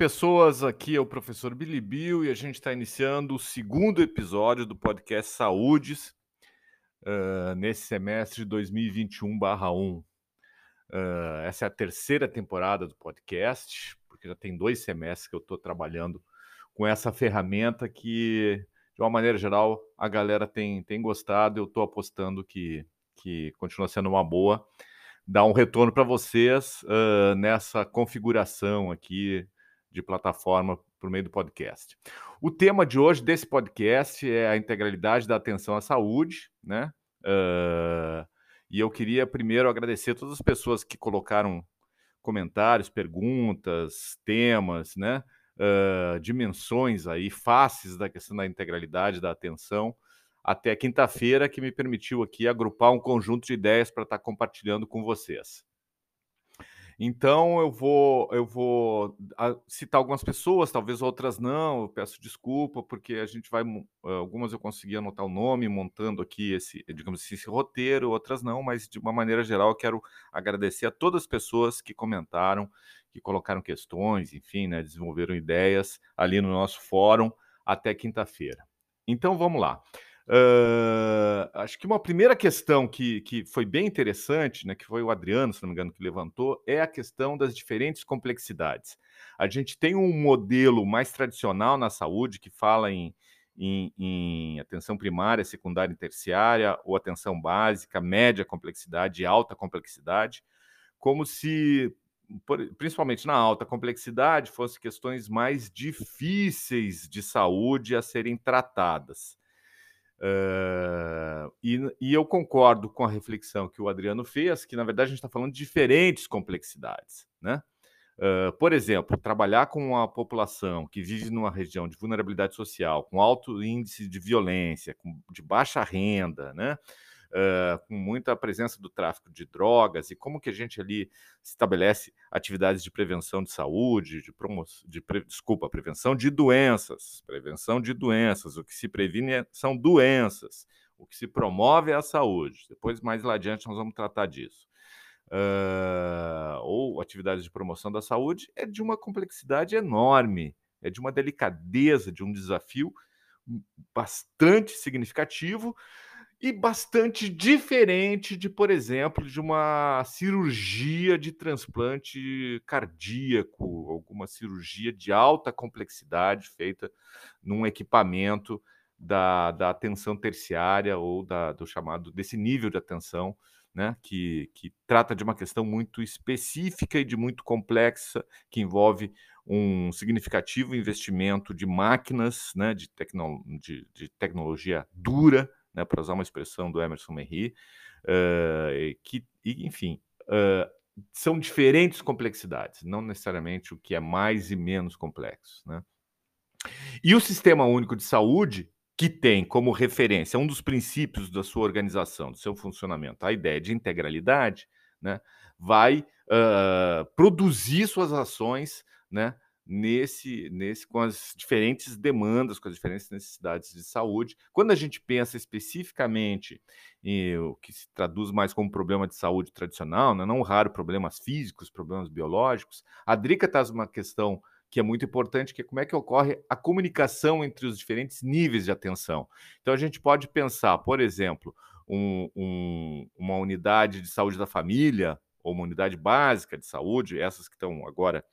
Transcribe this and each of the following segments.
Pessoas. Aqui é o professor Billy Bill e a gente está iniciando o segundo episódio do podcast Saúdes uh, nesse semestre de 2021/1. Uh, essa é a terceira temporada do podcast, porque já tem dois semestres que eu estou trabalhando com essa ferramenta que, de uma maneira geral, a galera tem, tem gostado. Eu estou apostando que, que continua sendo uma boa dar um retorno para vocês uh, nessa configuração aqui de plataforma por meio do podcast. O tema de hoje desse podcast é a integralidade da atenção à saúde, né? Uh, e eu queria primeiro agradecer todas as pessoas que colocaram comentários, perguntas, temas, né? Uh, dimensões aí, faces da questão da integralidade da atenção até quinta-feira, que me permitiu aqui agrupar um conjunto de ideias para estar tá compartilhando com vocês. Então eu vou eu vou ah, citar algumas pessoas, talvez outras não. Eu peço desculpa porque a gente vai algumas eu consegui anotar o nome montando aqui esse, digamos assim, esse roteiro, outras não, mas de uma maneira geral eu quero agradecer a todas as pessoas que comentaram, que colocaram questões, enfim, né, desenvolveram ideias ali no nosso fórum até quinta-feira. Então vamos lá. Uh, acho que uma primeira questão que, que foi bem interessante, né, que foi o Adriano, se não me engano, que levantou, é a questão das diferentes complexidades. A gente tem um modelo mais tradicional na saúde que fala em, em, em atenção primária, secundária e terciária, ou atenção básica, média complexidade e alta complexidade, como se, principalmente na alta complexidade, fossem questões mais difíceis de saúde a serem tratadas. Uh, e, e, eu concordo com a reflexão que o Adriano fez, que na verdade a gente está falando de diferentes complexidades. Né? Uh, por exemplo, trabalhar com uma população que vive numa região de vulnerabilidade social, com alto índice de violência, com, de baixa renda, né? Uh, com muita presença do tráfico de drogas e como que a gente ali estabelece atividades de prevenção de saúde, de promoção, de pre... desculpa, prevenção de doenças, prevenção de doenças. O que se previne é, são doenças, o que se promove é a saúde. Depois, mais lá adiante, nós vamos tratar disso. Uh, ou atividades de promoção da saúde é de uma complexidade enorme, é de uma delicadeza, de um desafio bastante significativo e bastante diferente de, por exemplo, de uma cirurgia de transplante cardíaco, alguma cirurgia de alta complexidade feita num equipamento da, da atenção terciária ou da, do chamado desse nível de atenção, né, que, que trata de uma questão muito específica e de muito complexa, que envolve um significativo investimento de máquinas, né, de, tecno, de, de tecnologia dura, né, para usar uma expressão do Emerson Merri, uh, que, enfim, uh, são diferentes complexidades, não necessariamente o que é mais e menos complexo. Né? E o Sistema Único de Saúde, que tem como referência um dos princípios da sua organização, do seu funcionamento, a ideia de integralidade, né, vai uh, produzir suas ações né, nesse, nesse com as diferentes demandas, com as diferentes necessidades de saúde. Quando a gente pensa especificamente em o que se traduz mais como problema de saúde tradicional, né, não raro problemas físicos, problemas biológicos, a Drica traz uma questão que é muito importante, que é como é que ocorre a comunicação entre os diferentes níveis de atenção. Então a gente pode pensar, por exemplo, um, um, uma unidade de saúde da família ou uma unidade básica de saúde, essas que estão agora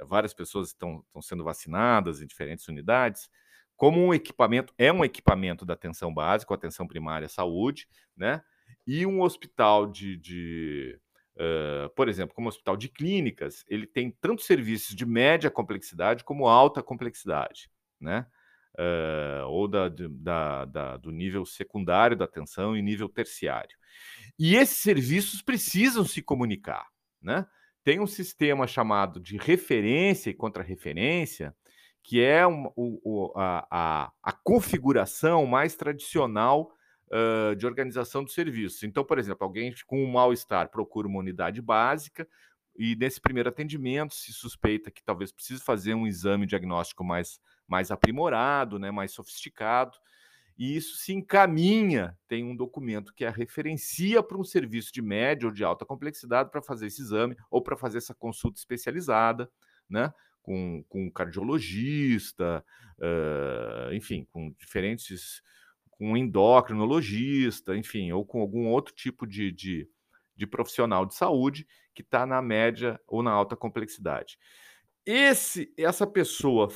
várias pessoas estão, estão sendo vacinadas em diferentes unidades, como um equipamento, é um equipamento da atenção básica, atenção primária saúde, né? E um hospital de, de uh, por exemplo, como um hospital de clínicas, ele tem tanto serviços de média complexidade como alta complexidade, né? Uh, ou da, da, da, do nível secundário da atenção e nível terciário. E esses serviços precisam se comunicar, né? Tem um sistema chamado de referência e contrarreferência, que é um, o, a, a, a, configuração mais tradicional uh, de organização dos serviços. Então, por exemplo, alguém com um mal-estar procura uma unidade básica e nesse primeiro atendimento se suspeita que talvez precise fazer um exame diagnóstico mais, mais aprimorado, né, mais sofisticado e isso se encaminha, tem um documento que a referencia para um serviço de média ou de alta complexidade para fazer esse exame ou para fazer essa consulta especializada, né? com, com cardiologista, uh, enfim, com diferentes, com endocrinologista, enfim, ou com algum outro tipo de, de, de profissional de saúde que está na média ou na alta complexidade. Esse, essa pessoa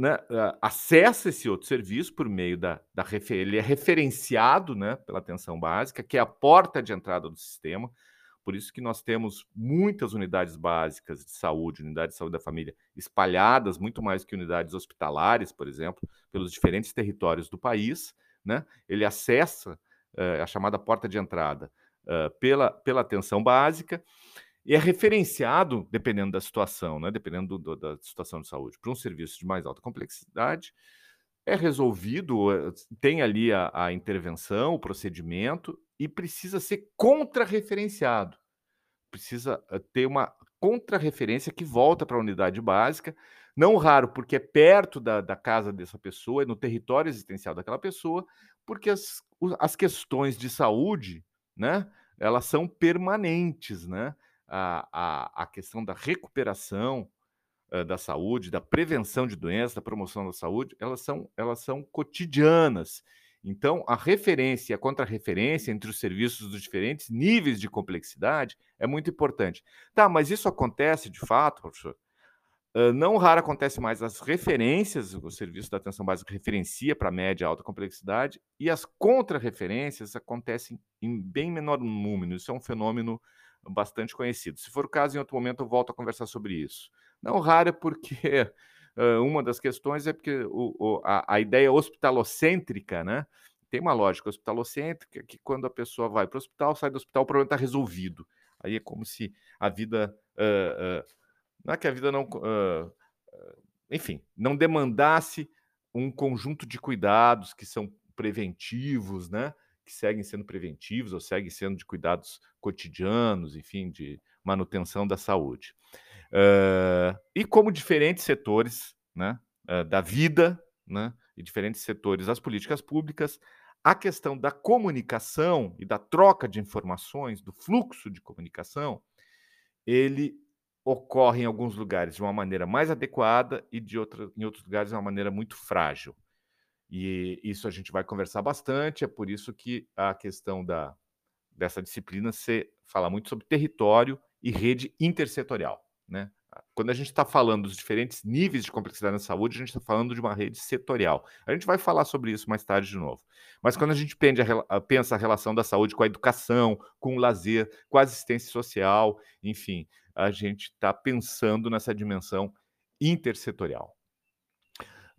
né, acessa esse outro serviço por meio da, da ele é referenciado né, pela atenção básica, que é a porta de entrada do sistema. Por isso que nós temos muitas unidades básicas de saúde, unidades de saúde da família, espalhadas, muito mais que unidades hospitalares, por exemplo, pelos diferentes territórios do país. Né? Ele acessa uh, a chamada porta de entrada uh, pela, pela atenção básica e é referenciado, dependendo da situação, né, dependendo do, da situação de saúde, para um serviço de mais alta complexidade, é resolvido, eh, tem ali a, a intervenção, o procedimento, e precisa ser contra-referenciado. Precisa eh, ter uma contra-referência que volta para a unidade básica, não raro porque é perto da, da casa dessa pessoa, é no território existencial daquela pessoa, porque as, as questões de saúde, né, elas são permanentes, né? A, a, a questão da recuperação uh, da saúde, da prevenção de doenças, da promoção da saúde, elas são, elas são cotidianas. Então, a referência e a contrarreferência entre os serviços dos diferentes níveis de complexidade é muito importante. Tá, mas isso acontece de fato, professor? Uh, não raro acontece mais as referências, o serviço da atenção básica referencia para média e alta complexidade, e as contrarreferências acontecem em bem menor número. Isso é um fenômeno bastante conhecido. Se for o caso, em outro momento eu volto a conversar sobre isso. Não raro porque uh, uma das questões é porque o, o, a, a, ideia hospitalocêntrica, né? Tem uma lógica hospitalocêntrica que quando a pessoa vai para o hospital, sai do hospital, o problema está resolvido. Aí é como se a vida. Uh, uh, não é que a vida não. enfim, não demandasse um conjunto de cuidados que são preventivos, né? Que seguem sendo preventivos ou seguem sendo de cuidados cotidianos, enfim, de manutenção da saúde. Uh, e como diferentes setores né, uh, da vida né, e diferentes setores das políticas públicas, a questão da comunicação e da troca de informações, do fluxo de comunicação, ele ocorre em alguns lugares de uma maneira mais adequada e de outra, em outros lugares de uma maneira muito frágil. E isso a gente vai conversar bastante, é por isso que a questão da, dessa disciplina se fala muito sobre território e rede intersetorial. Né? Quando a gente está falando dos diferentes níveis de complexidade na saúde, a gente está falando de uma rede setorial. A gente vai falar sobre isso mais tarde de novo. Mas quando a gente pensa a relação da saúde com a educação, com o lazer, com a assistência social, enfim, a gente está pensando nessa dimensão intersetorial.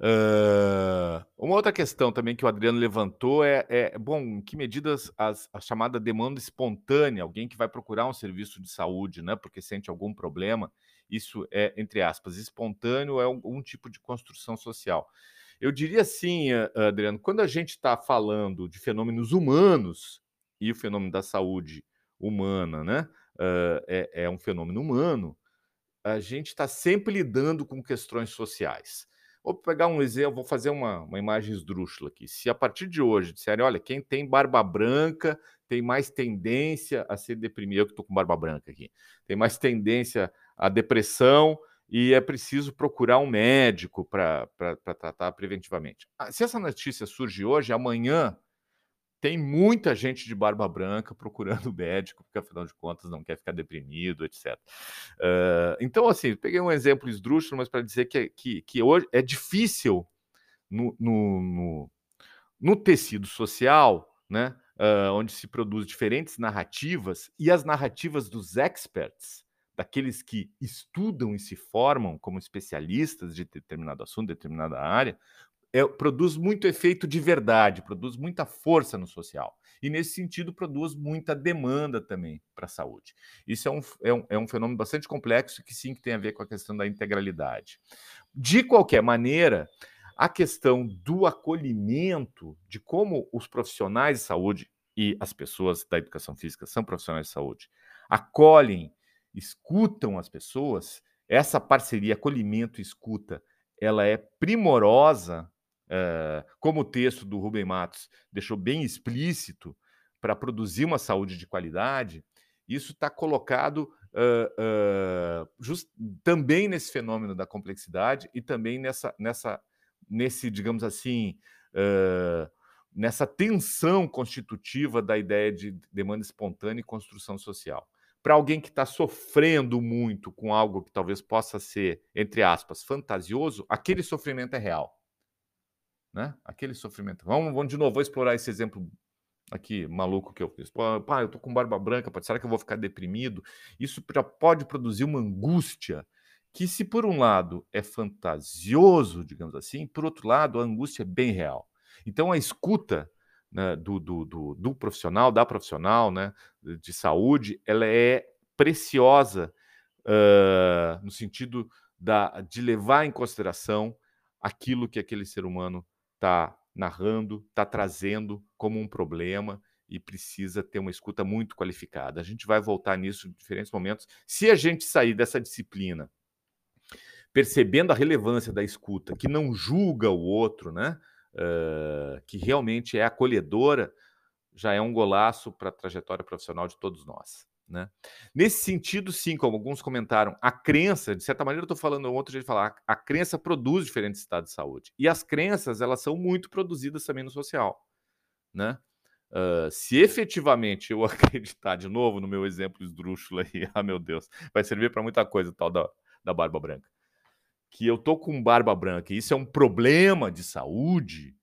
Uh, uma outra questão também que o Adriano levantou é, é bom, em que medidas as, a chamada demanda espontânea, alguém que vai procurar um serviço de saúde, né, porque sente algum problema, isso é, entre aspas, espontâneo, é um, um tipo de construção social. Eu diria assim, Adriano, quando a gente está falando de fenômenos humanos, e o fenômeno da saúde humana, né, uh, é, é um fenômeno humano, a gente está sempre lidando com questões sociais. Vou pegar um exemplo, vou fazer uma, uma imagem esdrúxula aqui. Se a partir de hoje disserem, olha, quem tem barba branca tem mais tendência a ser deprimido, eu que estou com barba branca aqui, tem mais tendência à depressão e é preciso procurar um médico para tratar preventivamente. Ah, se essa notícia surge hoje, amanhã tem muita gente de barba branca procurando médico, porque afinal de contas não quer ficar deprimido, etc. Uh, então, assim, peguei um exemplo esdrúxulo, mas para dizer que, que, que, hoje é difícil no, no, no, no tecido social, né, uh, onde se produz diferentes narrativas, e as narrativas dos experts, daqueles que estudam e se formam como especialistas de determinado assunto, determinada área, é, produz muito efeito de verdade, produz muita força no social. E, nesse sentido, produz muita demanda também para a saúde. Isso é um, é, um, é um fenômeno bastante complexo que sim que tem a ver com a questão da integralidade. De qualquer maneira, a questão do acolhimento, de como os profissionais de saúde e as pessoas da educação física são profissionais de saúde, acolhem, escutam as pessoas, essa parceria acolhimento e escuta, ela é primorosa uh, como o texto do Rubem Matos deixou bem explícito, para produzir uma saúde de qualidade, isso está colocado uh, uh, just, também nesse fenômeno da complexidade e também nessa, nessa nesse, digamos assim, nessa tensão constitutiva da ideia de demanda espontânea e construção social. Para alguém que está sofrendo muito com algo que talvez possa ser, entre aspas, fantasioso, aquele sofrimento é real. Né? Aquele sofrimento. Vamos, vamos de novo, vou explorar esse exemplo aqui maluco que eu fiz. Pá, eu tô com barba branca, será que eu vou ficar deprimido? Isso já pode produzir uma angústia que, se por um lado é fantasioso, digamos assim, por outro lado, a angústia é bem real. Então, a escuta né, do, do, do, do, profissional, da profissional né, de saúde, ela é preciosa uh, no sentido da, de levar em consideração aquilo que aquele ser humano está narrando, está trazendo como um problema e precisa ter uma escuta muito qualificada. A gente vai voltar nisso em diferentes momentos. Se a gente sair dessa disciplina percebendo a relevância da escuta, que não julga o outro, né? Uh, que realmente é acolhedora, já é um golaço para a trajetória profissional de todos nós. Né? Nesse sentido, sim, como alguns comentaram, a crença, de certa maneira, eu estou falando outro jeito de falar, a crença produz diferentes estados de saúde. E as crenças, elas são muito produzidas também no social. Né? Uh, se efetivamente eu acreditar de novo no meu exemplo esdrúxulo aí, ah, meu Deus, vai servir para muita coisa tal da, da barba branca que eu tô com barba branca e isso é um problema de saúde,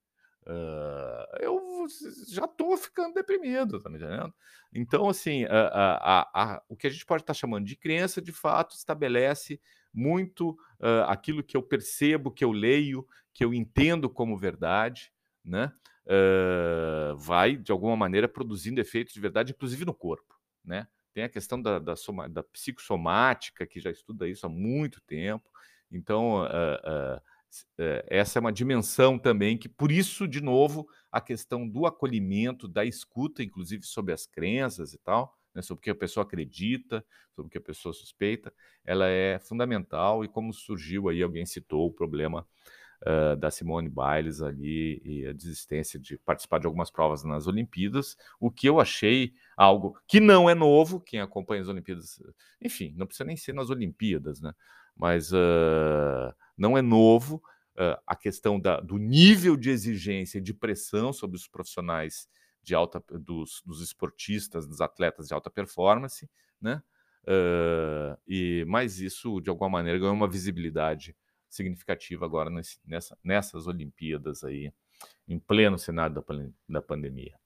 uh, eu já tô ficando deprimido, tá me entendendo? Então, assim, a, a, a, o que a gente pode estar tá chamando de crença, de fato, estabelece muito uh, aquilo que eu percebo, que eu leio, que eu entendo como verdade, né? Uh, vai, de alguma maneira, produzindo efeitos de verdade, inclusive no corpo, né? Tem a questão da, da, soma, da psicossomática, que já estuda isso há muito tempo, então, essa é uma dimensão também que, por isso, de novo, a questão do acolhimento, da escuta, inclusive sobre as crenças e tal, né, sobre o que a pessoa acredita, sobre o que a pessoa suspeita, ela é fundamental. E como surgiu aí, alguém citou o problema Uh, da Simone Biles ali e a desistência de participar de algumas provas nas Olimpíadas, o que eu achei algo que não é novo, quem acompanha as Olimpíadas, enfim, não precisa nem ser nas Olimpíadas, né? mas uh, não é novo uh, a questão da, do nível de exigência e de pressão sobre os profissionais de alta dos, dos esportistas, dos atletas de alta performance, né? Uh, e mais isso de alguma maneira ganhou uma visibilidade significativa agora nesse, nessa, nessas Olimpíadas aí em pleno cenário da, da pandemia.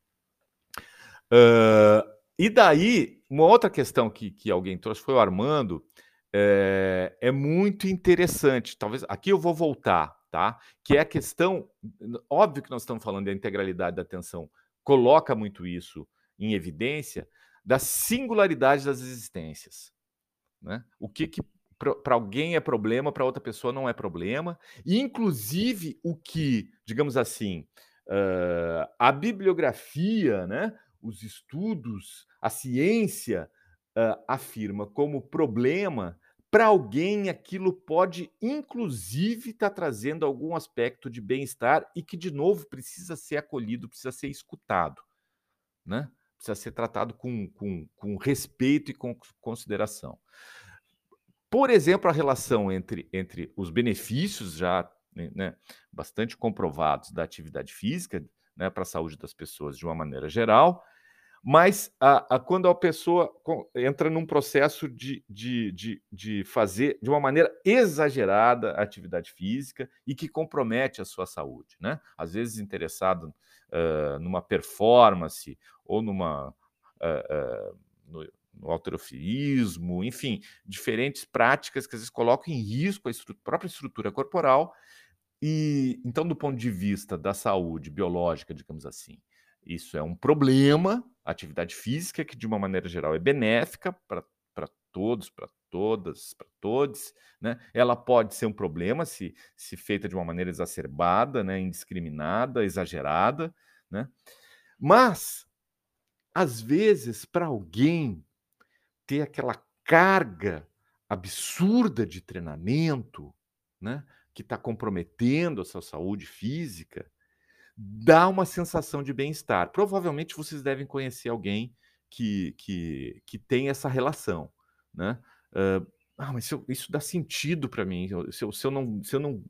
Uh, e daí uma outra questão que, que alguém trouxe foi o Armando é, é muito interessante. Talvez aqui eu vou voltar, tá? Que é a questão. Óbvio que nós estamos falando da integralidade da atenção, coloca muito isso em evidência da singularidade das existências. Né? O que, que para alguém é problema, para outra pessoa não é problema. E, inclusive, o que, digamos assim, uh, a bibliografia, né, os estudos, a ciência uh, afirma como problema para alguém, aquilo pode, inclusive, estar tá trazendo algum aspecto de bem-estar e que, de novo, precisa ser acolhido, precisa ser escutado, né? Precisa ser tratado com, com, com respeito e com consideração. Por exemplo, a relação entre, entre os benefícios já né, bastante comprovados da atividade física né, para a saúde das pessoas de uma maneira geral mas a, a, quando a pessoa entra num processo de, de, de, de fazer de uma maneira exagerada a atividade física e que compromete a sua saúde, né? Às vezes interessado uh, numa performance ou numa uh, uh, no, no enfim, diferentes práticas que às vezes colocam em risco a estrutura, própria estrutura corporal. E então, do ponto de vista da saúde biológica, digamos assim, isso é um problema, atividade física, que de uma maneira geral é benéfica para todos, para todas, para todos, né? Ela pode ser um problema se, se feita de uma maneira exacerbada, né? indiscriminada, exagerada, né? Mas, às vezes, para alguém ter aquela carga absurda de treinamento, né? Que está comprometendo a sua saúde física, dá uma sensação de bem-estar. Provavelmente vocês devem conhecer alguém que, que, que tem essa relação. né? Uh, ah, mas isso, isso dá sentido para mim. Se eu, se eu não, se eu não,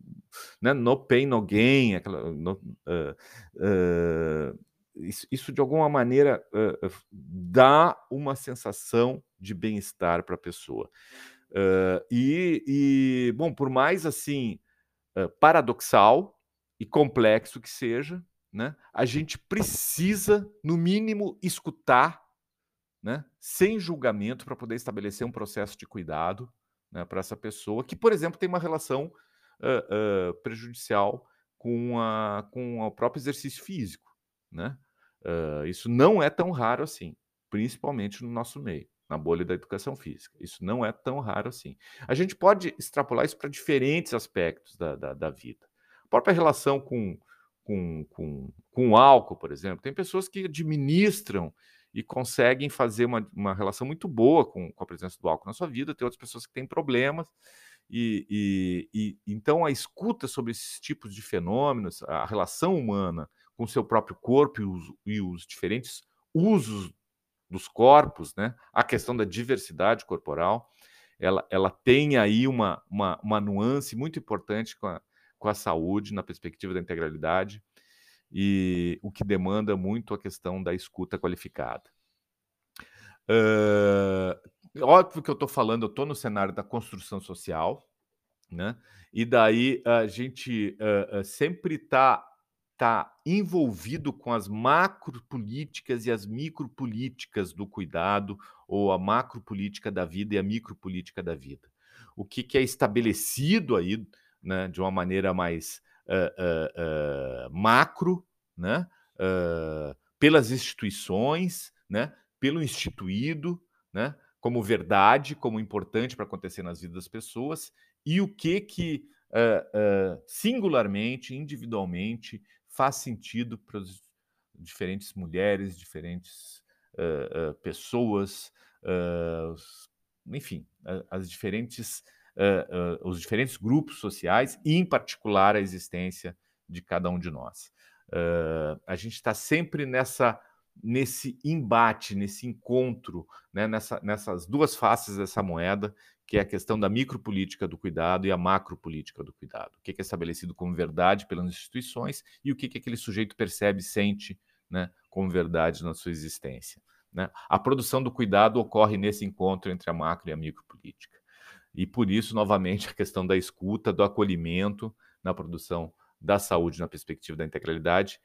né, no pain, no gain, aquela, no, uh, uh, isso, isso, de alguma maneira uh, dá uma sensação de bem-estar para a pessoa. e, e, bom, por mais assim paradoxal e complexo que seja, né, a gente precisa, no mínimo, escutar né, sem julgamento, para poder estabelecer um processo de cuidado né, para essa pessoa, que, por exemplo, tem uma relação uh, uh, prejudicial com, a, com o próprio exercício físico. Né? Uh, isso não é tão raro assim, principalmente no nosso meio, na bolha da educação física. Isso não é tão raro assim. A gente pode extrapolar isso para diferentes aspectos da, da, da vida. Própria relação com, com, com, com o álcool, por exemplo. Tem pessoas que administram e conseguem fazer uma, uma relação muito boa com, com a presença do álcool na sua vida. Tem outras pessoas que têm problemas. E, e, e, então a escuta sobre esses tipos de fenômenos, a relação humana com o seu próprio corpo e os, e os diferentes usos dos corpos, né? a questão da diversidade corporal, ela, ela tem aí uma, uma, uma nuance muito importante com a, com a saúde na perspectiva da integralidade e o que demanda muito a questão da escuta qualificada. Uh, óbvio que eu estou falando, eu estou no cenário da construção social, né? E daí a gente uh, sempre está tá envolvido com as macropolíticas e as micropolíticas do cuidado, ou a macropolítica da vida e a micropolítica da vida. O que, que é estabelecido aí, né, de uma maneira mais uh, uh, macro, né? pelas instituições, né? pelo instituído, né? como verdade, como importante para acontecer nas vidas das pessoas, e o que que singularmente, individualmente, faz sentido para as diferentes mulheres, diferentes pessoas, enfim, as diferentes uh, os diferentes grupos sociais e, em particular, a existência de cada um de nós. Uh, a gente está sempre nessa nesse embate, nesse encontro, né, nessa, nessas duas faces dessa moeda, que é a questão da micropolítica do cuidado e a macropolítica do cuidado. O que é estabelecido como verdade pelas instituições e o que, que aquele sujeito percebe, sente né, como verdade na sua existência. Né? A produção do cuidado ocorre nesse encontro entre a macro e a micropolítica. E por isso, novamente, a questão da escuta, do acolhimento na produção da saúde na perspectiva da integralidade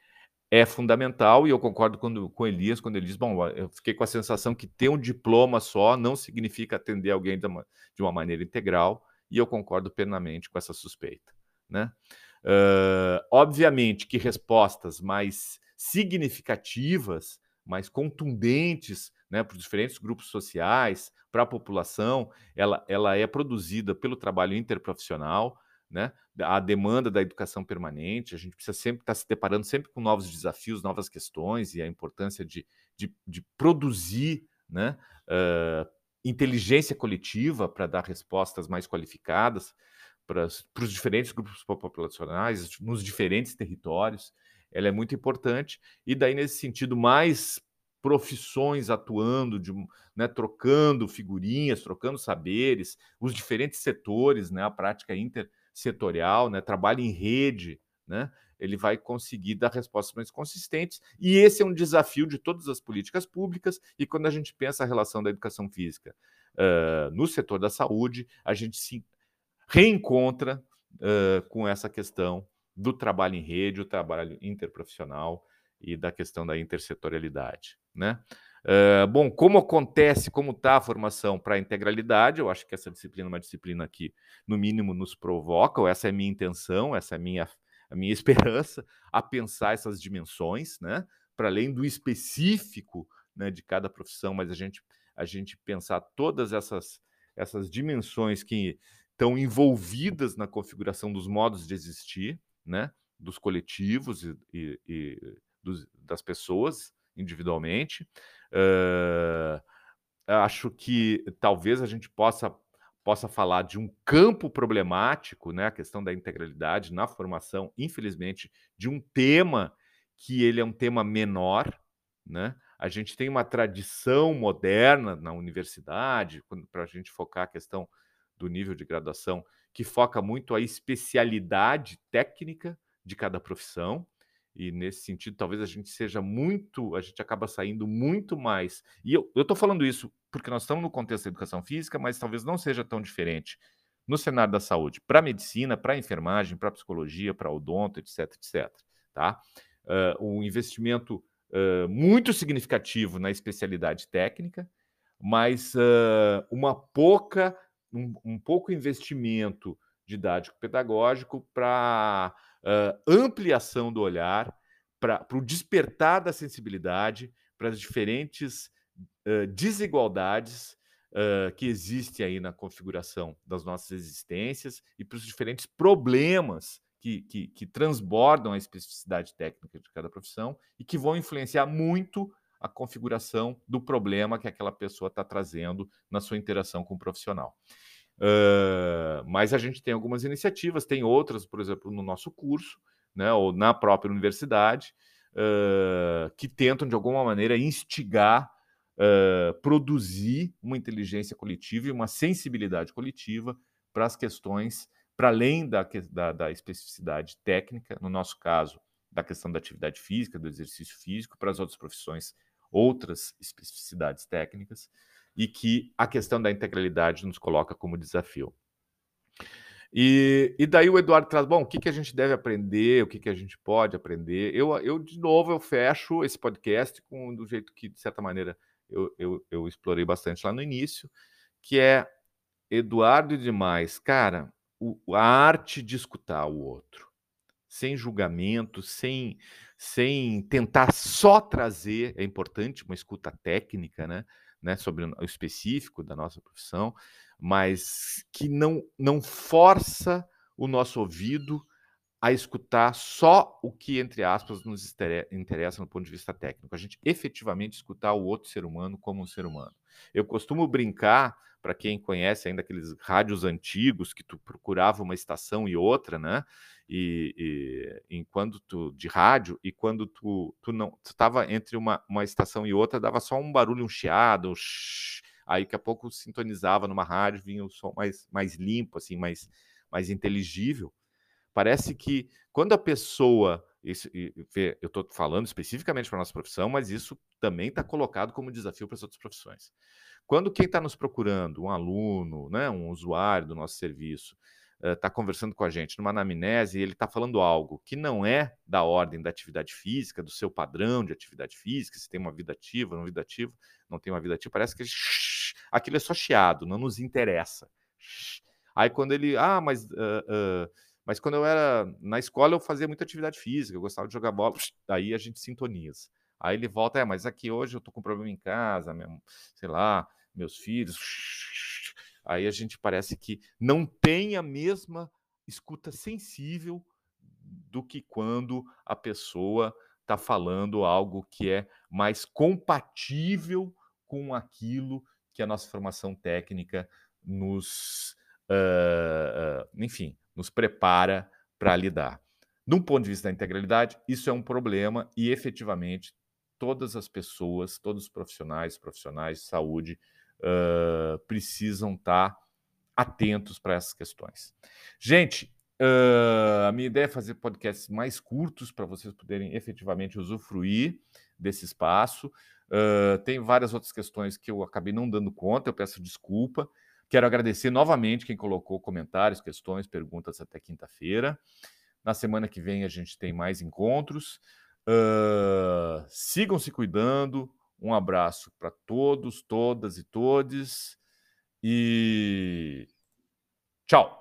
é fundamental e eu concordo com, com Elias quando ele diz: bom, eu fiquei com a sensação que ter um diploma só não significa atender alguém de uma, de uma maneira integral, e eu concordo plenamente com essa suspeita. Né? Uh, obviamente que respostas mais significativas, mais contundentes né, para os diferentes grupos sociais, para a população, ela, ela é produzida pelo trabalho interprofissional, né, a demanda da educação permanente, a gente precisa sempre estar tá se deparando sempre com novos desafios, novas questões e a importância de, de, de produzir né, uh, inteligência coletiva para dar respostas mais qualificadas para, os diferentes grupos populacionais, nos diferentes territórios. Ela é muito importante, e daí, nesse sentido, mais profissões atuando, de, né, trocando figurinhas, trocando saberes, os diferentes setores, né, a prática intersetorial, né, trabalho em rede, né, ele vai conseguir dar respostas mais consistentes. E esse é um desafio de todas as políticas públicas. E quando a gente pensa a relação da educação física uh, no setor da saúde, a gente se reencontra uh, com essa questão do trabalho em rede, o trabalho interprofissional e da questão da intersetorialidade. Né? Uh, bom, como acontece, como está a formação para a integralidade, eu acho que essa disciplina é uma disciplina que, no mínimo, nos provoca, ou essa é a minha intenção, essa é a minha, a minha esperança, a pensar essas dimensões, né? para além do específico né, de cada profissão, mas a gente, a gente pensar todas essas, essas dimensões que estão envolvidas na configuração dos modos de existir, né? dos coletivos e, e, e dos, das pessoas individualmente. Uh, acho que talvez a gente possa possa falar de um campo problemático, né, a questão da integralidade na formação, infelizmente, de um tema que ele é um tema menor, né? a gente tem uma tradição moderna na universidade, para a gente focar a questão do nível de graduação, que foca muito a especialidade técnica de cada profissão. E nesse sentido, talvez a gente seja muito, a gente acaba saindo muito mais. E eu estou falando isso porque nós estamos no contexto da educação física, mas talvez não seja tão diferente no cenário da saúde, para medicina, para enfermagem, para psicologia, para odonto, etc, etc. Tá? Uh, um investimento uh, muito significativo na especialidade técnica, mas uh, uma pouca, um, um, pouco investimento didático-pedagógico para ampliação do olhar, para o despertar da sensibilidade para as diferentes desigualdades uh, que existe aí na configuração das nossas existências e para os diferentes problemas que, que, que transbordam a especificidade técnica de cada profissão e que vão influenciar muito a configuração do problema que aquela pessoa está trazendo na sua interação com o profissional. Uh, mas a gente tem algumas iniciativas, tem outras, por exemplo, no nosso curso, né, ou na própria universidade, uh, que tentam de alguma maneira instigar uh, produzir uma inteligência coletiva e uma sensibilidade coletiva para as questões, para além da, da, da especificidade técnica, no nosso caso, da questão da atividade física, do exercício físico, para as outras profissões, outras especificidades técnicas, e que a questão da integralidade nos coloca como desafio. E, e, daí o Eduardo traz, bom, o que, que a gente deve aprender, o que, que a gente pode aprender. Eu, eu, de novo, eu fecho esse podcast com do jeito que, de certa maneira, eu, eu, eu explorei bastante lá no início, que é Eduardo e demais. Cara, o, a arte de escutar o outro, sem julgamento, sem, sem tentar só trazer, é importante uma escuta técnica, né? Né, sobre o específico da nossa profissão, mas que não, não força o nosso ouvido a escutar só o que, entre aspas, nos interessa no ponto de vista técnico. A gente efetivamente escutar o outro ser humano como um ser humano. Eu costumo brincar, para quem conhece ainda aqueles rádios antigos que tu procurava uma estação e outra, né? E, e tu de rádio e quando tu, tu não estava entre uma, uma estação e outra dava só um barulho um chiado um shh, aí daqui a pouco sintonizava numa rádio vinha o som mais mais limpo assim mais mais inteligível Parece que quando a pessoa. Eu estou falando especificamente para nossa profissão, mas isso também está colocado como desafio para as outras profissões. Quando quem está nos procurando, um aluno, né, um usuário do nosso serviço, está uh, conversando com a gente numa anamnese e ele está falando algo que não é da ordem da atividade física, do seu padrão de atividade física, se tem uma vida ativa, não vida ativa, não tem uma vida ativa, parece que ele, aquilo é só chiado, não nos interessa. Aí quando ele, ah, mas uh, uh, mas quando eu era na escola, eu fazia muita atividade física, eu gostava de jogar bola, aí a gente sintoniza. Aí ele volta, é, mas aqui hoje eu tô com problema em casa, minha, sei lá, meus filhos. Aí a gente parece que não tem a mesma escuta sensível do que quando a pessoa está falando algo que é mais compatível com aquilo que a nossa formação técnica nos, uh, enfim, nos prepara para lidar. De um ponto de vista da integralidade, isso é um problema e efetivamente todas as pessoas, todos os profissionais, profissionais de saúde uh, precisam estar tá atentos para essas questões. Gente, uh, a minha ideia é fazer podcasts mais curtos para vocês poderem efetivamente usufruir desse espaço. Uh, tem várias outras questões que eu acabei não dando conta, eu peço desculpa. Quero agradecer novamente quem colocou comentários, questões, perguntas até quinta-feira. Na semana que vem a gente tem mais encontros. Uh, sigam se cuidando. Um abraço para todos, todas e todes. E tchau!